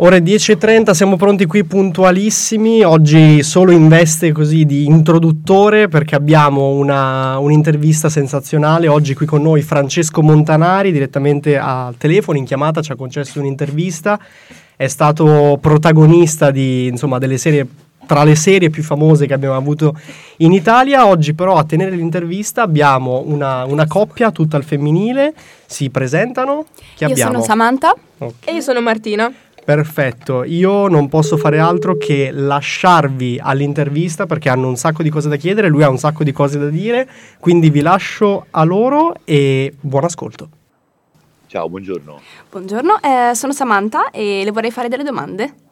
Ore 10.30, siamo pronti qui puntualissimi, oggi solo in veste così di introduttore perché abbiamo una, un'intervista sensazionale, oggi qui con noi Francesco Montanari direttamente al telefono in chiamata ci ha concesso un'intervista, è stato protagonista di, insomma, delle serie tra le serie più famose che abbiamo avuto in Italia. Oggi però a tenere l'intervista abbiamo una, una coppia tutta al femminile, si presentano. Chi io abbiamo? sono Samantha okay. e io sono Martina. Perfetto, io non posso fare altro che lasciarvi all'intervista perché hanno un sacco di cose da chiedere, lui ha un sacco di cose da dire, quindi vi lascio a loro e buon ascolto. Ciao, buongiorno. Buongiorno, eh, sono Samantha e le vorrei fare delle domande.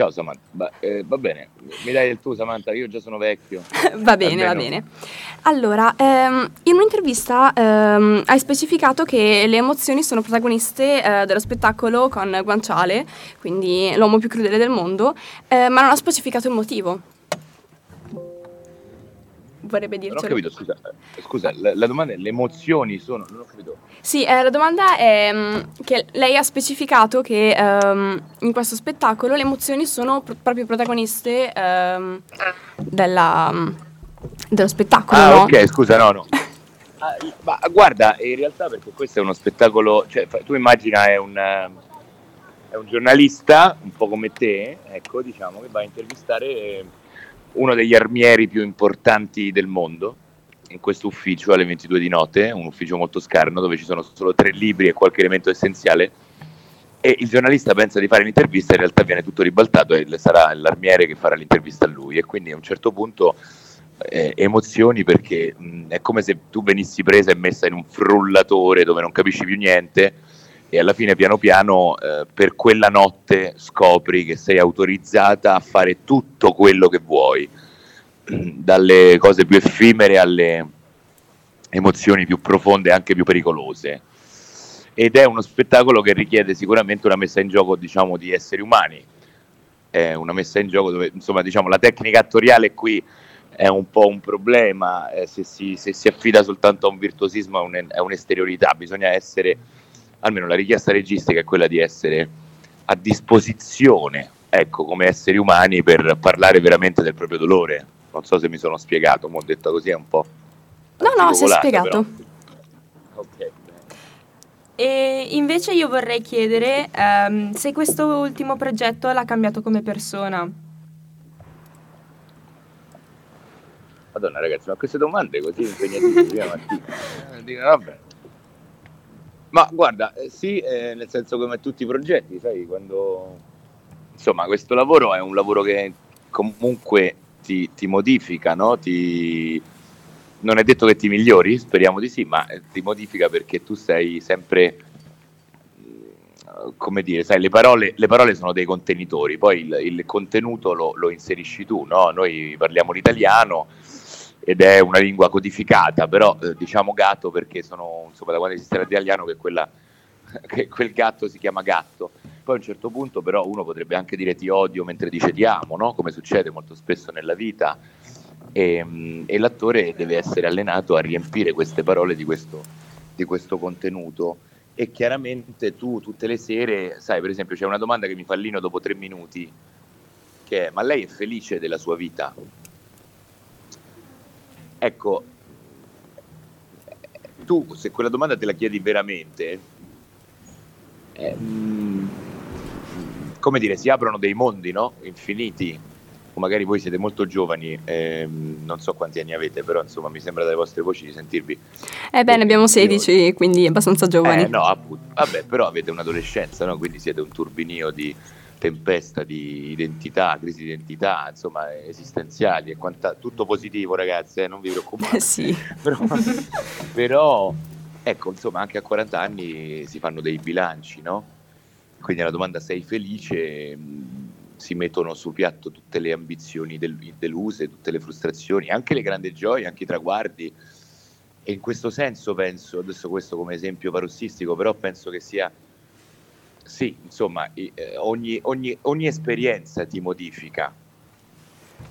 Ciao Samantha, ba- eh, va bene, mi dai del tu Samantha, io già sono vecchio. va bene, va bene. Allora, ehm, in un'intervista ehm, hai specificato che le emozioni sono protagoniste eh, dello spettacolo con Guanciale, quindi l'uomo più crudele del mondo, eh, ma non ha specificato il motivo vorrebbe dircelo. Non ho capito, scusa, eh, scusa la, la, domanda è le emozioni sono, non ho capito. Sì, eh, la domanda è um, che lei ha specificato che um, in questo spettacolo le emozioni sono pr- proprio protagoniste um, della, dello spettacolo, ah, no? ok, scusa, no, no. ah, ma guarda, in realtà perché questo è uno spettacolo, cioè tu immagina è un, è un giornalista, un po' come te, ecco, diciamo, che va a intervistare uno degli armieri più importanti del mondo in questo ufficio alle 22 di notte, un ufficio molto scarno dove ci sono solo tre libri e qualche elemento essenziale. E il giornalista pensa di fare l'intervista in realtà viene tutto ribaltato e sarà l'armiere che farà l'intervista a lui. E quindi a un certo punto eh, emozioni perché mh, è come se tu venissi presa e messa in un frullatore dove non capisci più niente e alla fine piano piano eh, per quella notte scopri che sei autorizzata a fare tutto quello che vuoi, dalle cose più effimere alle emozioni più profonde e anche più pericolose. Ed è uno spettacolo che richiede sicuramente una messa in gioco, diciamo, di esseri umani. È una messa in gioco dove, insomma, diciamo, la tecnica attoriale qui è un po' un problema, eh, se, si, se, si, affida soltanto a un virtuosismo è, un, è un'esteriorità, bisogna essere almeno la richiesta registica è quella di essere a disposizione, ecco, come esseri umani per parlare veramente del proprio dolore. Non so se mi sono spiegato, mo ho detto così è un po'... No, no, si è spiegato. Ok. E invece io vorrei chiedere um, se questo ultimo progetto l'ha cambiato come persona. Madonna ragazzi, ma queste domande così impegnative prima mattina. Eh, dico, vabbè. Ma guarda, eh, sì, eh, nel senso come tutti i progetti, sai, quando... Insomma, questo lavoro è un lavoro che comunque ti, ti modifica, no? Ti... Non è detto che ti migliori, speriamo di sì, ma eh, ti modifica perché tu sei sempre mm, come dire, sai, le parole, le parole, sono dei contenitori, poi il, il contenuto lo, lo, inserisci tu, no? Noi parliamo l'italiano, ed è una lingua codificata, però eh, diciamo gatto perché sono, insomma, da quando esiste l'italiano che, quella, che quel gatto si chiama gatto. Poi a un certo punto però uno potrebbe anche dire ti odio mentre dice ti amo, no? come succede molto spesso nella vita, e, mm, e, l'attore deve essere allenato a riempire queste parole di questo, di questo contenuto. E chiaramente tu tutte le sere, sai, per esempio c'è una domanda che mi fa Lino dopo tre minuti, che è ma lei è felice della sua vita? Ecco, tu se quella domanda te la chiedi veramente, eh, come dire, si aprono dei mondi, no? Infiniti. O magari voi siete molto giovani, ehm, non so quanti anni avete, però insomma mi sembra dalle vostre voci di sentirvi. Ebbene, abbiamo 16, quindi abbastanza giovani. Eh, no, appunto. Vabbè, però avete un'adolescenza, no? Quindi siete un turbinio di tempesta di identità, crisi di identità, insomma, esistenziali e quanta, tutto positivo, ragazzi, eh, non vi preoccupate. sì. però, però, ecco, insomma, anche a 40 anni si fanno dei bilanci, no? Quindi alla domanda sei felice si mettono sul piatto tutte le ambizioni del, deluse, tutte le frustrazioni, anche le grandi gioie, anche i traguardi. E in questo senso penso, adesso questo come esempio parossistico, però penso che sia sì, insomma, eh, ogni, ogni, ogni, esperienza ti modifica,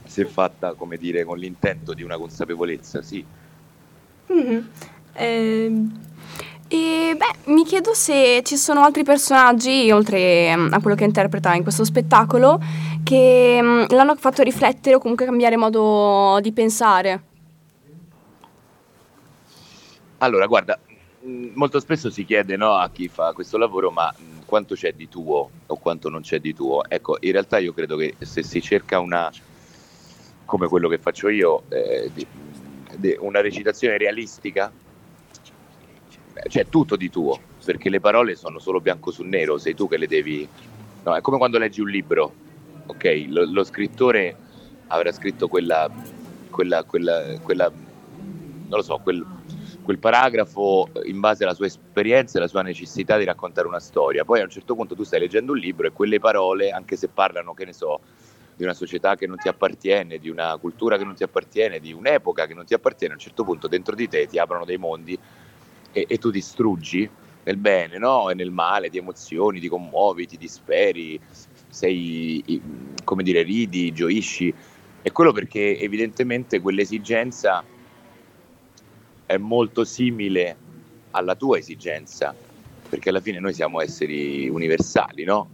se fatta, come dire, con l'intento di una consapevolezza, sì. Mm-hmm. Eh, E beh, mi chiedo se ci sono altri personaggi, oltre mm, a quello che interpreta in questo spettacolo, che mm, l'hanno fatto riflettere o comunque cambiare modo di pensare. Allora, guarda, molto spesso si chiede no, a chi fa questo lavoro, ma quanto c'è di tuo o quanto non c'è di tuo. Ecco, in realtà io credo che se si cerca una, come quello che faccio io, eh, di, di una recitazione realistica, c'è tutto di tuo, perché le parole sono solo bianco su nero, sei tu che le devi... No, è come quando leggi un libro, ok? Lo, lo scrittore avrà scritto quella, quella, quella, quella, non lo so, quel, quel paragrafo in base alla sua esperienza e alla sua necessità di raccontare una storia. Poi a un certo punto tu stai leggendo un libro e quelle parole, anche se parlano, che ne so, di una società che non ti appartiene, di una cultura che non ti appartiene, di un'epoca che non ti appartiene, a un certo punto dentro di te ti aprono dei mondi e, e tu distruggi nel bene no? e nel male, di emozioni, ti commuovi, ti disperi, sei, come dire, ridi, gioisci. E quello perché evidentemente quell'esigenza è molto simile alla tua esigenza, perché alla fine noi siamo esseri universali, no?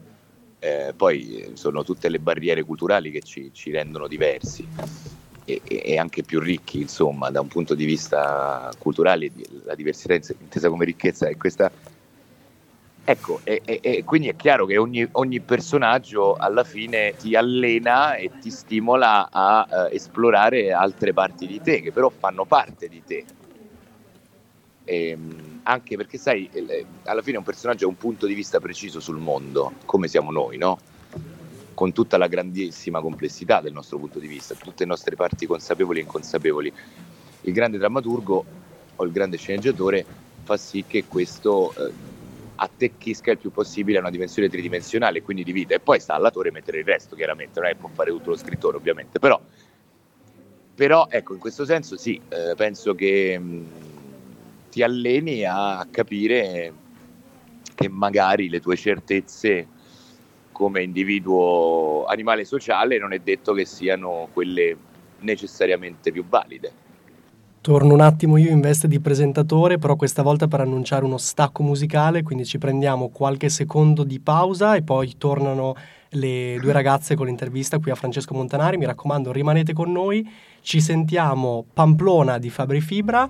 Eh, poi sono tutte le barriere culturali che ci, ci rendono diversi e, e, anche più ricchi, insomma, da un punto di vista culturale, la diversità intesa come ricchezza è questa. Ecco, e, e quindi è chiaro che ogni, ogni, personaggio alla fine ti allena e ti stimola a uh, esplorare altre parti di te, che però fanno parte di te. E, ehm, anche perché, sai, alla fine un personaggio ha un punto di vista preciso sul mondo, come siamo noi, no? con tutta la grandissima complessità del nostro punto di vista, tutte le nostre parti consapevoli e inconsapevoli. Il grande drammaturgo o il grande sceneggiatore fa sì che questo eh, attecchisca il più possibile a una dimensione tridimensionale, quindi di vita, e poi sta all'attore mettere il resto, chiaramente, non è che può fare tutto lo scrittore, ovviamente, però, però ecco, in questo senso sì, eh, penso che mh, mm, ti alleni a capire che magari le tue certezze come individuo animale sociale non è detto che siano quelle necessariamente più valide. Torno un attimo io in veste di presentatore, però questa volta per annunciare uno stacco musicale, quindi ci prendiamo qualche secondo di pausa e poi tornano le due ragazze con l'intervista qui a Francesco Montanari. Mi raccomando, rimanete con noi, ci sentiamo Pamplona di Fabri Fibra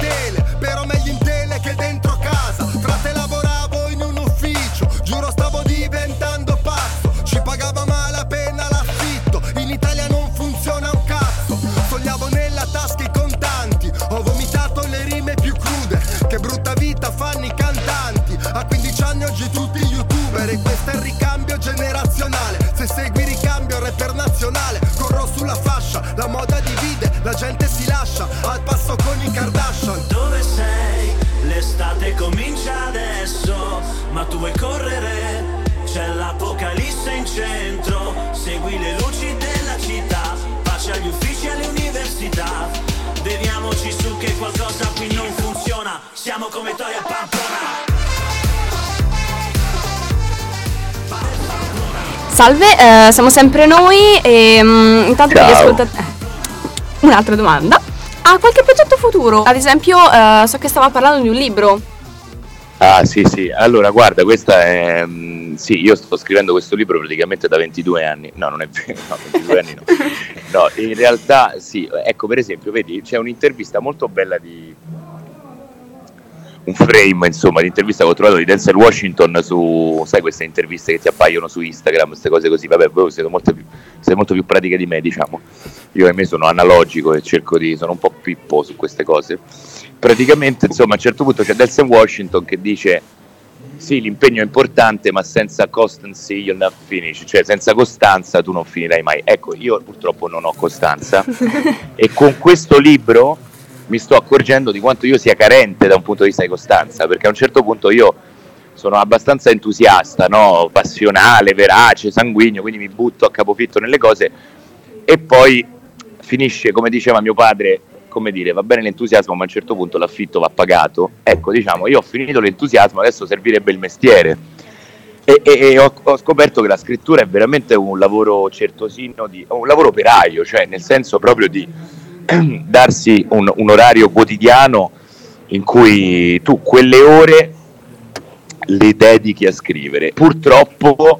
Che brutta vita fanno i cantanti. A 15 anni oggi tutti youtuber E questo è il ricambio generazionale. Se segui ricambio rapper nazionale Corro sulla fascia, la moda divide La gente si lascia, al passo con i Kardashian. Dove sei? L'estate comincia adesso Ma tu vuoi correre? C'è l'apocalisse in centro. Segui le luci della città. Faccia gli uffici e alle università Beviamoci su che qualcosa qui non fa Salve, eh, siamo sempre noi e um, intanto per gli ascoltatori... Eh, un'altra domanda. Ha qualche progetto futuro? Ad esempio, eh, so che stava parlando di un libro. Ah sì sì, allora guarda, questa è... Um, sì, io sto scrivendo questo libro praticamente da 22 anni. No, non è vero, no, 22 anni no. No, in realtà sì, ecco per esempio, vedi, c'è un'intervista molto bella di un frame insomma di intervista che ho trovato di Denzel Washington su sai queste interviste che ti appaiono su Instagram queste cose così. Vabbè voi siete molto più, siete molto più pratiche di me diciamo. Io a me sono analogico e cerco di sono un po' pippo su queste cose. Praticamente insomma a un certo punto c'è Denzel Washington che dice sì l'impegno è importante ma senza constancy you'll not finish. Cioè senza costanza tu non finirai mai. Ecco io purtroppo non ho costanza. E con questo libro mi sto accorgendo di quanto io sia carente da un punto di vista di costanza, perché a un certo punto io sono abbastanza entusiasta, no? passionale, verace, sanguigno, quindi mi butto a capofitto nelle cose e poi finisce, come diceva mio padre, come dire, va bene l'entusiasmo, ma a un certo punto l'affitto va pagato. Ecco, diciamo, io ho finito l'entusiasmo, adesso servirebbe il mestiere. E, e, e ho, ho, scoperto che la scrittura è veramente un lavoro certosino, di, un lavoro operaio, cioè nel senso proprio di darsi un, un orario quotidiano in cui tu quelle ore le dedichi a scrivere. Purtroppo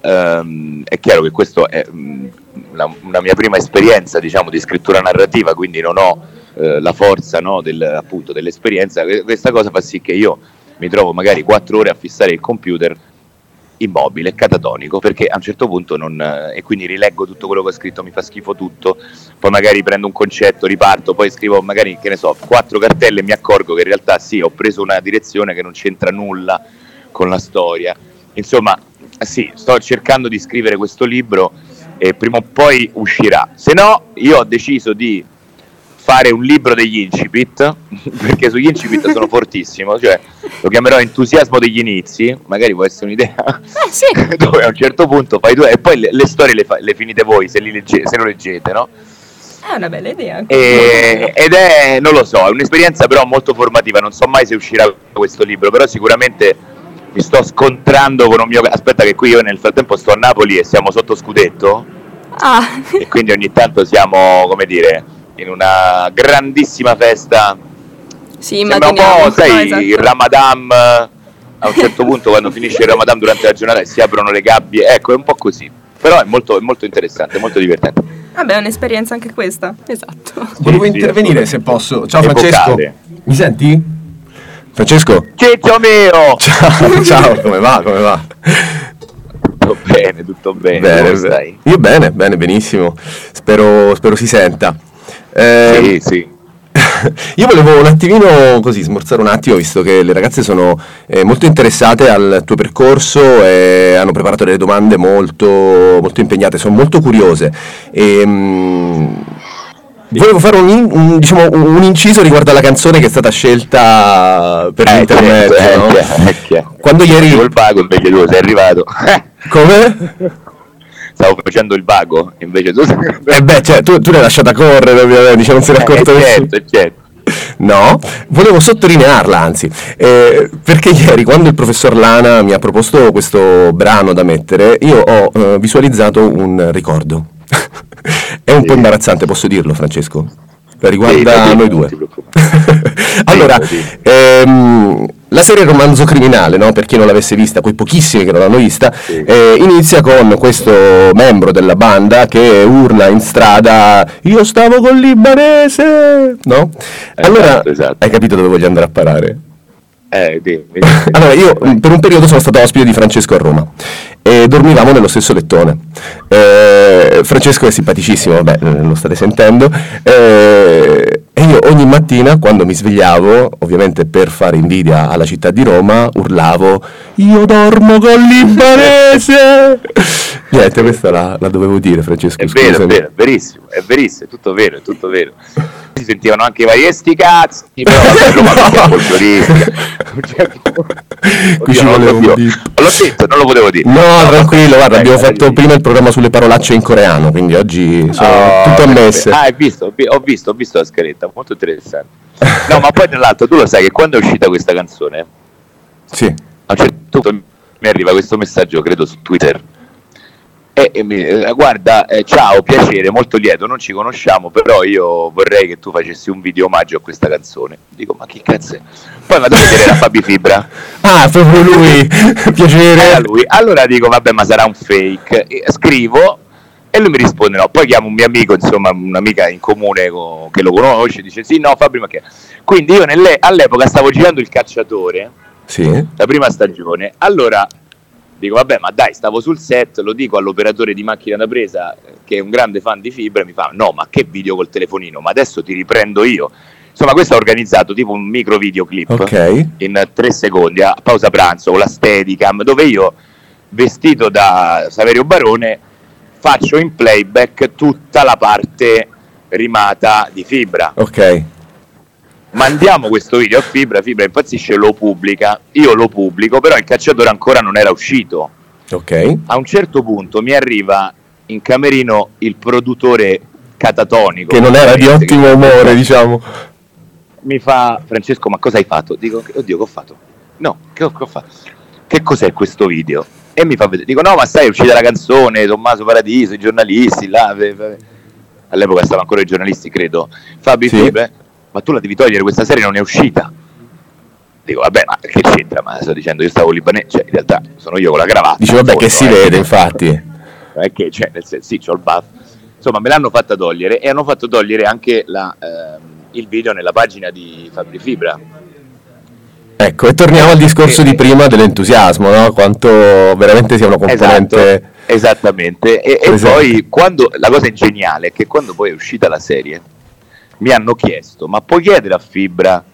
ehm, è chiaro che questa è una, mm, una, mia prima esperienza diciamo, di scrittura narrativa, quindi non ho eh, la forza no, del, appunto, dell'esperienza. Questa cosa fa sì che io mi trovo magari quattro ore a fissare il computer immobile, catatonico, perché a un certo punto non... e quindi rileggo tutto quello che ho scritto, mi fa schifo tutto, poi magari prendo un concetto, riparto, poi scrivo magari, che ne so, quattro cartelle e mi accorgo che in realtà sì, ho preso una direzione che non c'entra nulla con la storia. Insomma, sì, sto cercando di scrivere questo libro e prima o poi uscirà. Se no, io ho deciso di fare un libro degli incipit, perché sugli incipit sono fortissimo, cioè lo chiamerò entusiasmo degli inizi, magari può essere un'idea, eh, sì. dove a un certo punto fai due e poi le, le storie le, fa, le, finite voi se, legge, se, lo leggete, no? È una bella idea. E, ed è, non lo so, è un'esperienza però molto formativa, non so mai se uscirà questo libro, però sicuramente mi sto scontrando con un mio... Aspetta che qui io nel frattempo sto a Napoli e siamo sotto scudetto. Ah. E quindi ogni tanto siamo, come dire in una grandissima festa. Sì, Sembra un po', sai, no, esatto. il Ramadan a un certo punto quando finisce il Ramadan durante la giornata e si aprono le gabbie, ecco, è un po' così. Però è molto, è molto interessante, molto divertente. Vabbè, è un'esperienza anche questa. Esatto. Sì, Volevo sì, intervenire se posso. Ciao Francesco. Mi senti? Francesco? Ciccio mio! Ciao, ciao, come va? Come va? Tutto bene, tutto bene. bene stai? Io bene, bene, benissimo. Spero, spero si senta. Eh, sì, sì. Io volevo un attimino così smorzare un attimo, visto che le ragazze sono eh, molto interessate al tuo percorso e hanno preparato delle domande molto, molto impegnate, sono molto curiose. E, mh, mm, volevo fare un, un, diciamo, un, inciso riguardo alla canzone che è stata scelta per eh, l'internet. Certo, no? eh, Quando ieri... Il vago invece tu sei arrivato. Come? stavo facendo il vago, invece tu... Eh beh, cioè, tu, tu l'hai lasciata correre, ovviamente, cioè non se ne è accorto eh, certo, certo. No, volevo sottolinearla anzi, eh, perché ieri quando il professor Lana mi ha proposto questo brano da mettere, io ho eh, visualizzato un ricordo. è un sì. po' imbarazzante, posso dirlo Francesco? Riguarda sì, noi due. allora, ehm, la serie Romanzo Criminale, no? per chi non l'avesse vista, quei pochissimi che non l'hanno vista, sì. eh, inizia con questo membro della banda che urla in strada io stavo con libanese, no? Esatto, allora, esatto. hai capito dove voglio andare a parare? Eh, sì, allora, io per un periodo sono stato ospite di Francesco a Roma e dormivamo nello stesso lettone. Eh, Francesco è simpaticissimo, vabbè, lo state sentendo. Eh, e io ogni mattina, quando mi svegliavo, ovviamente per fare invidia alla città di Roma, urlavo Io dormo con l'imbarese! Niente, questa la, la, dovevo dire, Francesco. È vero, è vero, è verissimo, è verissimo, è tutto vero, è tutto vero. Si sentivano anche i vari sti cazzi, però vabbè, Roma è folcloristica. Qui ci volevo dire. L'ho detto, non lo potevo dire. No, no tranquillo, guarda, abbiamo fatto prima il programma sulle parolacce in coreano, quindi oggi sono oh, tutto ammesse. Ah, hai visto, ho visto, ho visto la scaletta molto interessante. No, ma poi tra l'altro tu lo sai che quando è uscita questa canzone, sì. a un certo punto mi arriva questo messaggio, credo su Twitter. E, e mi, eh, guarda, eh, ciao, piacere, molto lieto, non ci conosciamo, però io vorrei che tu facessi un video omaggio a questa canzone. Dico, ma che cazzo è? Poi vado a vedere la Fabi Fibra. ah, proprio lui, piacere. Era lui. Allora dico, vabbè, ma sarà un fake. E scrivo e lui mi risponde no, poi chiamo un mio amico, insomma un'amica in comune con, che lo conosce, dice sì, no Fabio, ma che... Quindi io nelle, all'epoca stavo girando il cacciatore, sì. la prima stagione, allora dico vabbè ma dai, stavo sul set, lo dico all'operatore di macchina da presa che è un grande fan di Fibra, mi fa no ma che video col telefonino, ma adesso ti riprendo io. Insomma, questo ha organizzato tipo un micro videoclip okay. in tre secondi a pausa pranzo con la Steadicam, dove io, vestito da Saverio Barone, faccio in playback tutta la parte rimata di Fibra. Ok. Mandiamo questo video a Fibra, Fibra impazzisce, lo pubblica, io lo pubblico, però il cacciatore ancora non era uscito. Ok. A un certo punto mi arriva in camerino il produttore catatonico. Che non era di ottimo umore, diciamo. Mi fa Francesco, ma cosa hai fatto? Dico, oddio, che ho fatto? No, che ho, che ho fatto? Che cos'è questo video? E mi fa vedere, dico, no, ma sai, è uscita la canzone, Tommaso Paradiso, i giornalisti, là, all'epoca stavano ancora i giornalisti, credo. Fabio, sì. Ma tu la devi togliere, questa serie non è uscita. Dico, vabbè, ma che c'entra? Ma sto dicendo, io stavo libanese, cioè in realtà sono io con la cravatta. Dice, vabbè, che si eh. vede, infatti. È che, cioè, nel senso, sì, c'ho il buff. Insomma, me l'hanno fatta togliere e hanno fatto togliere anche la, ehm, il video nella pagina di Fabri Fibra. Ecco, e torniamo al discorso di prima dell'entusiasmo, no? Quanto veramente sia una componente... Esatto, esattamente. E, e poi, quando, la cosa geniale è che quando poi è uscita la serie, mi hanno chiesto, ma puoi chiedere a Fibra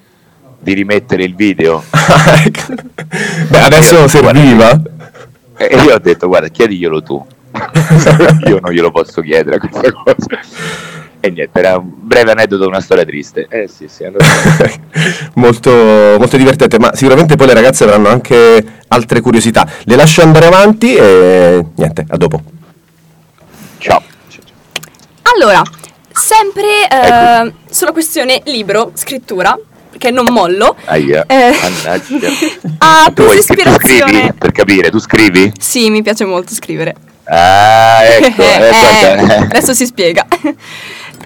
di rimettere il video. Beh, adesso io serviva. E io ho detto, guarda, chiediglielo tu. io non glielo posso chiedere questa cosa. E niente, era un breve aneddoto, una storia triste. Eh sì, sì. molto, molto divertente, ma sicuramente poi le ragazze avranno anche altre curiosità. Le lascio andare avanti e niente, a dopo. Ciao. Allora, sempre eh, sulla questione libro, scrittura, che non mollo. Aia, eh, ha preso ispirazione. per capire, tu scrivi? Sì, mi piace molto scrivere. Ah, ecco, eh, eh, adesso si spiega.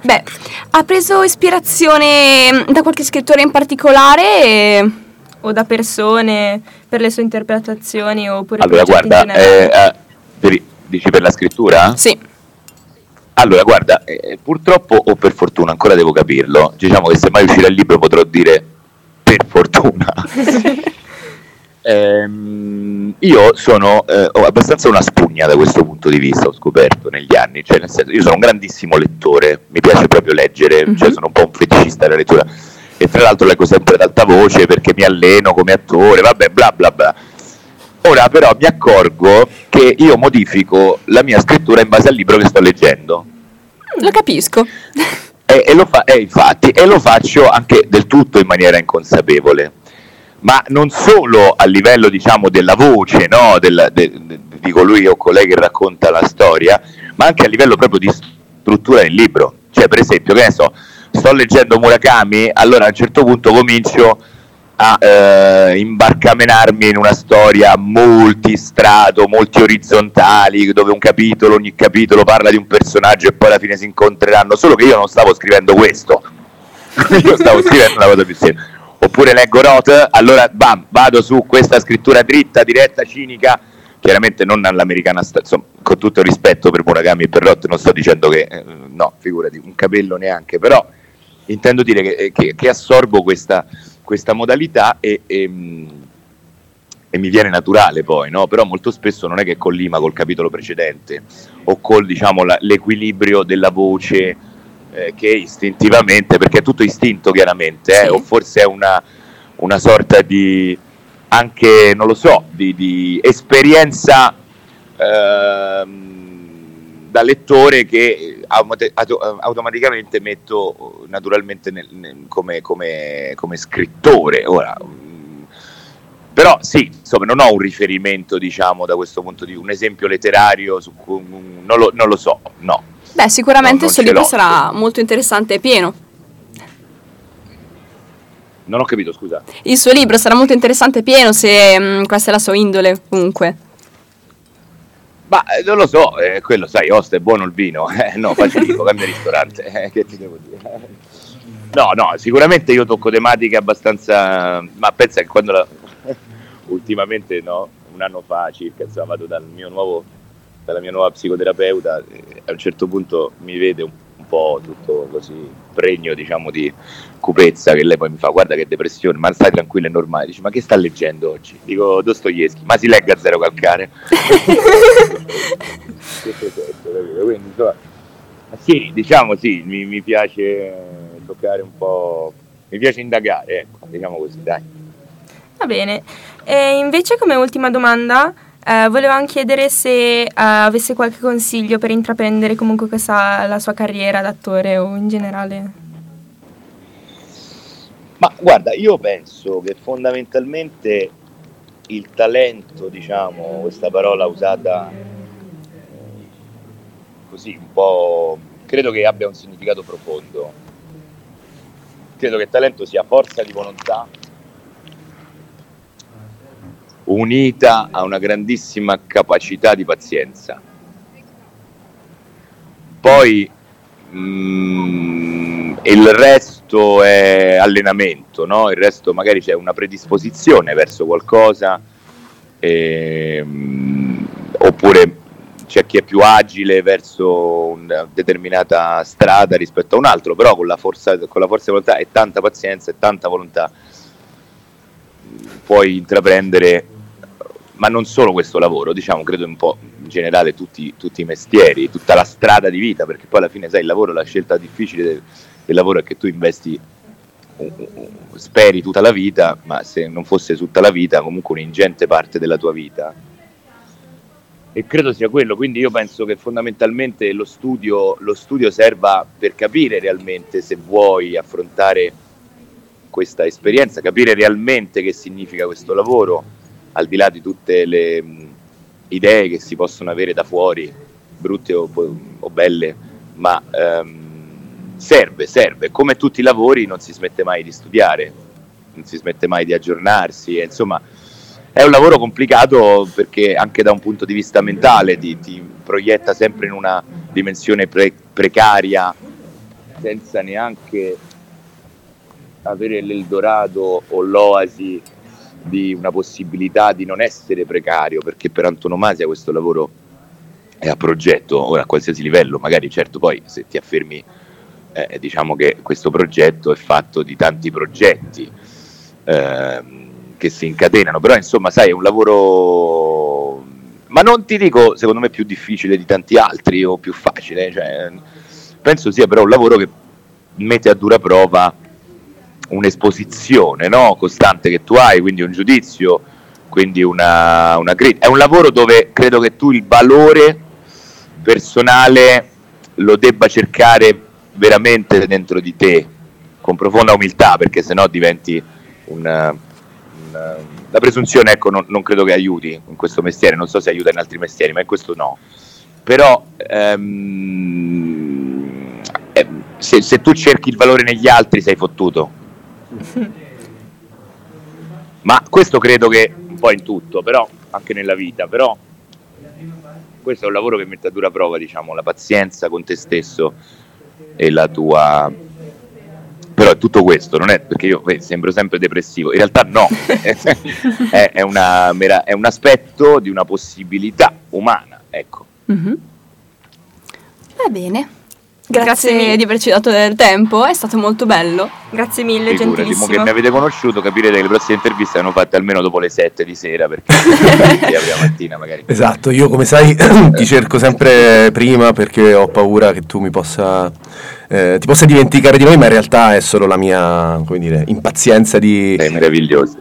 Beh, ha preso ispirazione da qualche scrittore in particolare e... o da persone per le sue interpretazioni oppure allora, guarda, eh, eh, dici per la scrittura? Sì. Allora, guarda, eh, purtroppo o per fortuna, ancora devo capirlo, diciamo che se mai uscirà il libro potrò dire per fortuna. ehm, io sono eh, abbastanza una spugna da questo punto di vista, ho scoperto negli anni, cioè nel senso, io sono un grandissimo lettore, mi piace proprio leggere, mm-hmm. cioè sono un po' un feticista della lettura e tra l'altro leggo sempre ad alta voce perché mi alleno come attore, vabbè, bla bla bla. Ora però mi accorgo che io modifico la mia scrittura in base al libro che sto leggendo. Lo capisco. E, e, lo fa, e, infatti, e lo faccio anche del tutto in maniera inconsapevole. Ma non solo a livello diciamo, della voce no? del, de, de, di colui o colei che racconta la storia, ma anche a livello proprio di struttura del libro. Cioè, per esempio, che ne so, sto leggendo Murakami, allora a un certo punto comincio a eh, imbarcamenarmi in una storia multistrato, molti orizzontali, dove un capitolo, ogni capitolo parla di un personaggio e poi alla fine si incontreranno, solo che io non stavo scrivendo questo, io stavo scrivendo una cosa più semplice. Oppure leggo Roth, allora bam, vado su questa scrittura dritta, diretta, cinica, chiaramente non all'americana, insomma, con tutto il rispetto per Murakami e per Roth, non sto dicendo che, eh, no, figurati, un capello neanche, però intendo dire che, che, che assorbo questa questa modalità e, e, e, mi viene naturale poi, no? però molto spesso non è che collima col capitolo precedente o col diciamo, la, l'equilibrio della voce eh, che istintivamente, perché è tutto istinto chiaramente, eh? sì. o forse è una, una, sorta di anche, non lo so, di, di esperienza eh, da lettore che automaticamente metto naturalmente nel, nel, come, come, come, scrittore. Ora, mm, però sì, insomma, non ho un riferimento, diciamo, da questo punto di vista, un esempio letterario su cui non lo, non lo so, no. Beh, sicuramente il suo libro sarà molto interessante e pieno. Non ho capito, scusa. Il suo libro sarà molto interessante e pieno se mh, mm, questa è la sua indole, comunque. Ma eh, non lo so, eh, quello sai, Osta è buono il vino, eh, no, facilito, cambia ristorante, eh, che ti devo dire? No, no, sicuramente io tocco tematiche abbastanza, ma pensa che quando la... ultimamente, no, un anno fa circa, insomma, vado dal mio nuovo, dalla mia nuova psicoterapeuta, e a un certo punto mi vede un po' tutto così pregno diciamo di cupezza che lei poi mi fa guarda che depressione ma stai tranquillo è normale. Dice ma che sta leggendo oggi? Dico Dostoevsky ma si legga a zero calcare. Quindi insomma sì diciamo sì mi, mi piace toccare un po' mi piace indagare ecco diciamo così dai. Va bene. E invece come ultima domanda eh, volevamo chiedere se uh, avesse qualche consiglio per intraprendere comunque questa, la sua carriera d'attore o in generale. Ma guarda, io penso che fondamentalmente il talento, diciamo, questa parola usata così un po' credo che abbia un significato profondo. Credo che talento sia forza di volontà unita a una grandissima capacità di pazienza. Poi mm, il resto è allenamento, no? il resto magari c'è una predisposizione verso qualcosa, ehm, oppure c'è chi è più agile verso una determinata strada rispetto a un altro, però con la forza, con la forza di volontà e tanta pazienza e tanta volontà puoi intraprendere ma non solo questo lavoro, diciamo, credo un po' in generale tutti, tutti, i mestieri, tutta la strada di vita, perché poi alla fine sai, il lavoro, la scelta difficile del, del lavoro è che tu investi, speri tutta la vita, ma se non fosse tutta la vita, comunque un'ingente parte della tua vita. E credo sia quello, quindi io penso che fondamentalmente lo studio, lo studio serva per capire realmente se vuoi affrontare questa esperienza, capire realmente che significa questo lavoro al di là di tutte le mh, idee che si possono avere da fuori, brutte o, o belle, ma ehm, serve, serve. Come tutti i lavori non si smette mai di studiare, non si smette mai di aggiornarsi, e, insomma è un lavoro complicato perché anche da un punto di vista mentale ti, ti proietta sempre in una dimensione pre- precaria senza neanche avere l'Eldorado o l'oasi di una possibilità di non essere precario, perché per antonomasia questo lavoro è a progetto, ora a qualsiasi livello, magari certo poi se ti affermi eh, diciamo che questo progetto è fatto di tanti progetti eh, che si incatenano, però insomma sai è un lavoro, ma non ti dico secondo me più difficile di tanti altri o più facile, cioè, penso sia però un lavoro che mette a dura prova un'esposizione no? costante che tu hai, quindi un giudizio, quindi una, una critica. È un lavoro dove credo che tu il valore personale lo debba cercare veramente dentro di te, con profonda umiltà, perché sennò diventi un... la presunzione ecco, non, non, credo che aiuti in questo mestiere, non so se aiuta in altri mestieri, ma in questo no. Però ehm, eh, se, se tu cerchi il valore negli altri sei fottuto, ma questo credo che un po' in tutto, però anche nella vita, però questo è un lavoro che mette a dura prova, diciamo, la pazienza con te stesso e la tua però è tutto questo, non è perché io beh, sembro sempre depressivo, in realtà no, è, è, una, è, un aspetto di una possibilità umana, ecco. Mm-hmm. Va bene. Grazie, Grazie di averci dato del tempo, è stato molto bello. Grazie mille, Figurati, gentilissimo. che mi avete conosciuto, capirete che le prossime interviste vanno fatte almeno dopo le 7 di sera, perché la mattina magari. Esatto, io come sai ti cerco sempre prima perché ho paura che tu mi possa eh, ti possa dimenticare di noi, ma in realtà è solo la mia, come dire, impazienza di... Sei meraviglioso.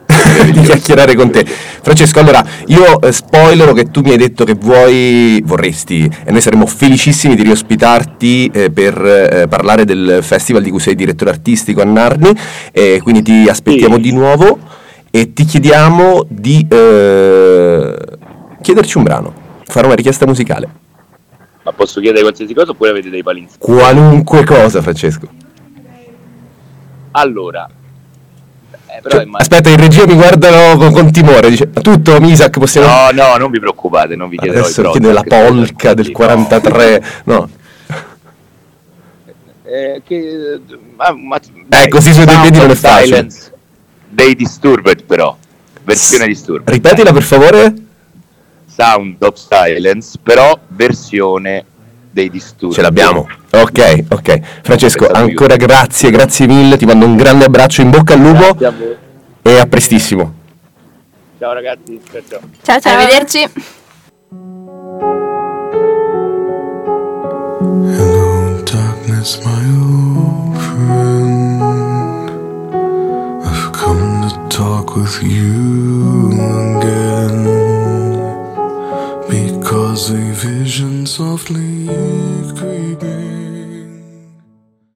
di chiacchierare con te. Francesco, allora, io eh, spoilero che tu mi hai detto che vuoi, vorresti, e noi saremmo felicissimi di riospitarti eh, per eh, parlare del festival di cui sei direttore artistico a Narni, quindi ti aspettiamo sì. di nuovo e ti chiediamo di eh, chiederci un brano, fare una richiesta musicale. Ma posso chiedere qualsiasi cosa oppure avete dei palinsetti? Qualunque cosa, Francesco. Allora. Cioè, immagino... Aspetta, in regia mi guardano con, con timore. Dice, tutto, Misak, possiamo... No, no, non vi preoccupate, non vi chiederò Adesso chiede la polca del 43, no. Eh, che, ma, ma, eh, così sui due piedi non è facile. Dei Disturbed però, versione S- Disturbed. Ripetila per favore. Sound of Silence, però versione dei disturbi. Ce l'abbiamo. Ok, ok. Francesco, ancora io. grazie, grazie mille, ti mando un grande abbraccio in bocca al lupo a e a prestissimo. Ciao ragazzi, ciao ciao. Ciao, ciao. arrivederci. Hello, darkness, my old friend. I've come to talk with you again because a vision softly.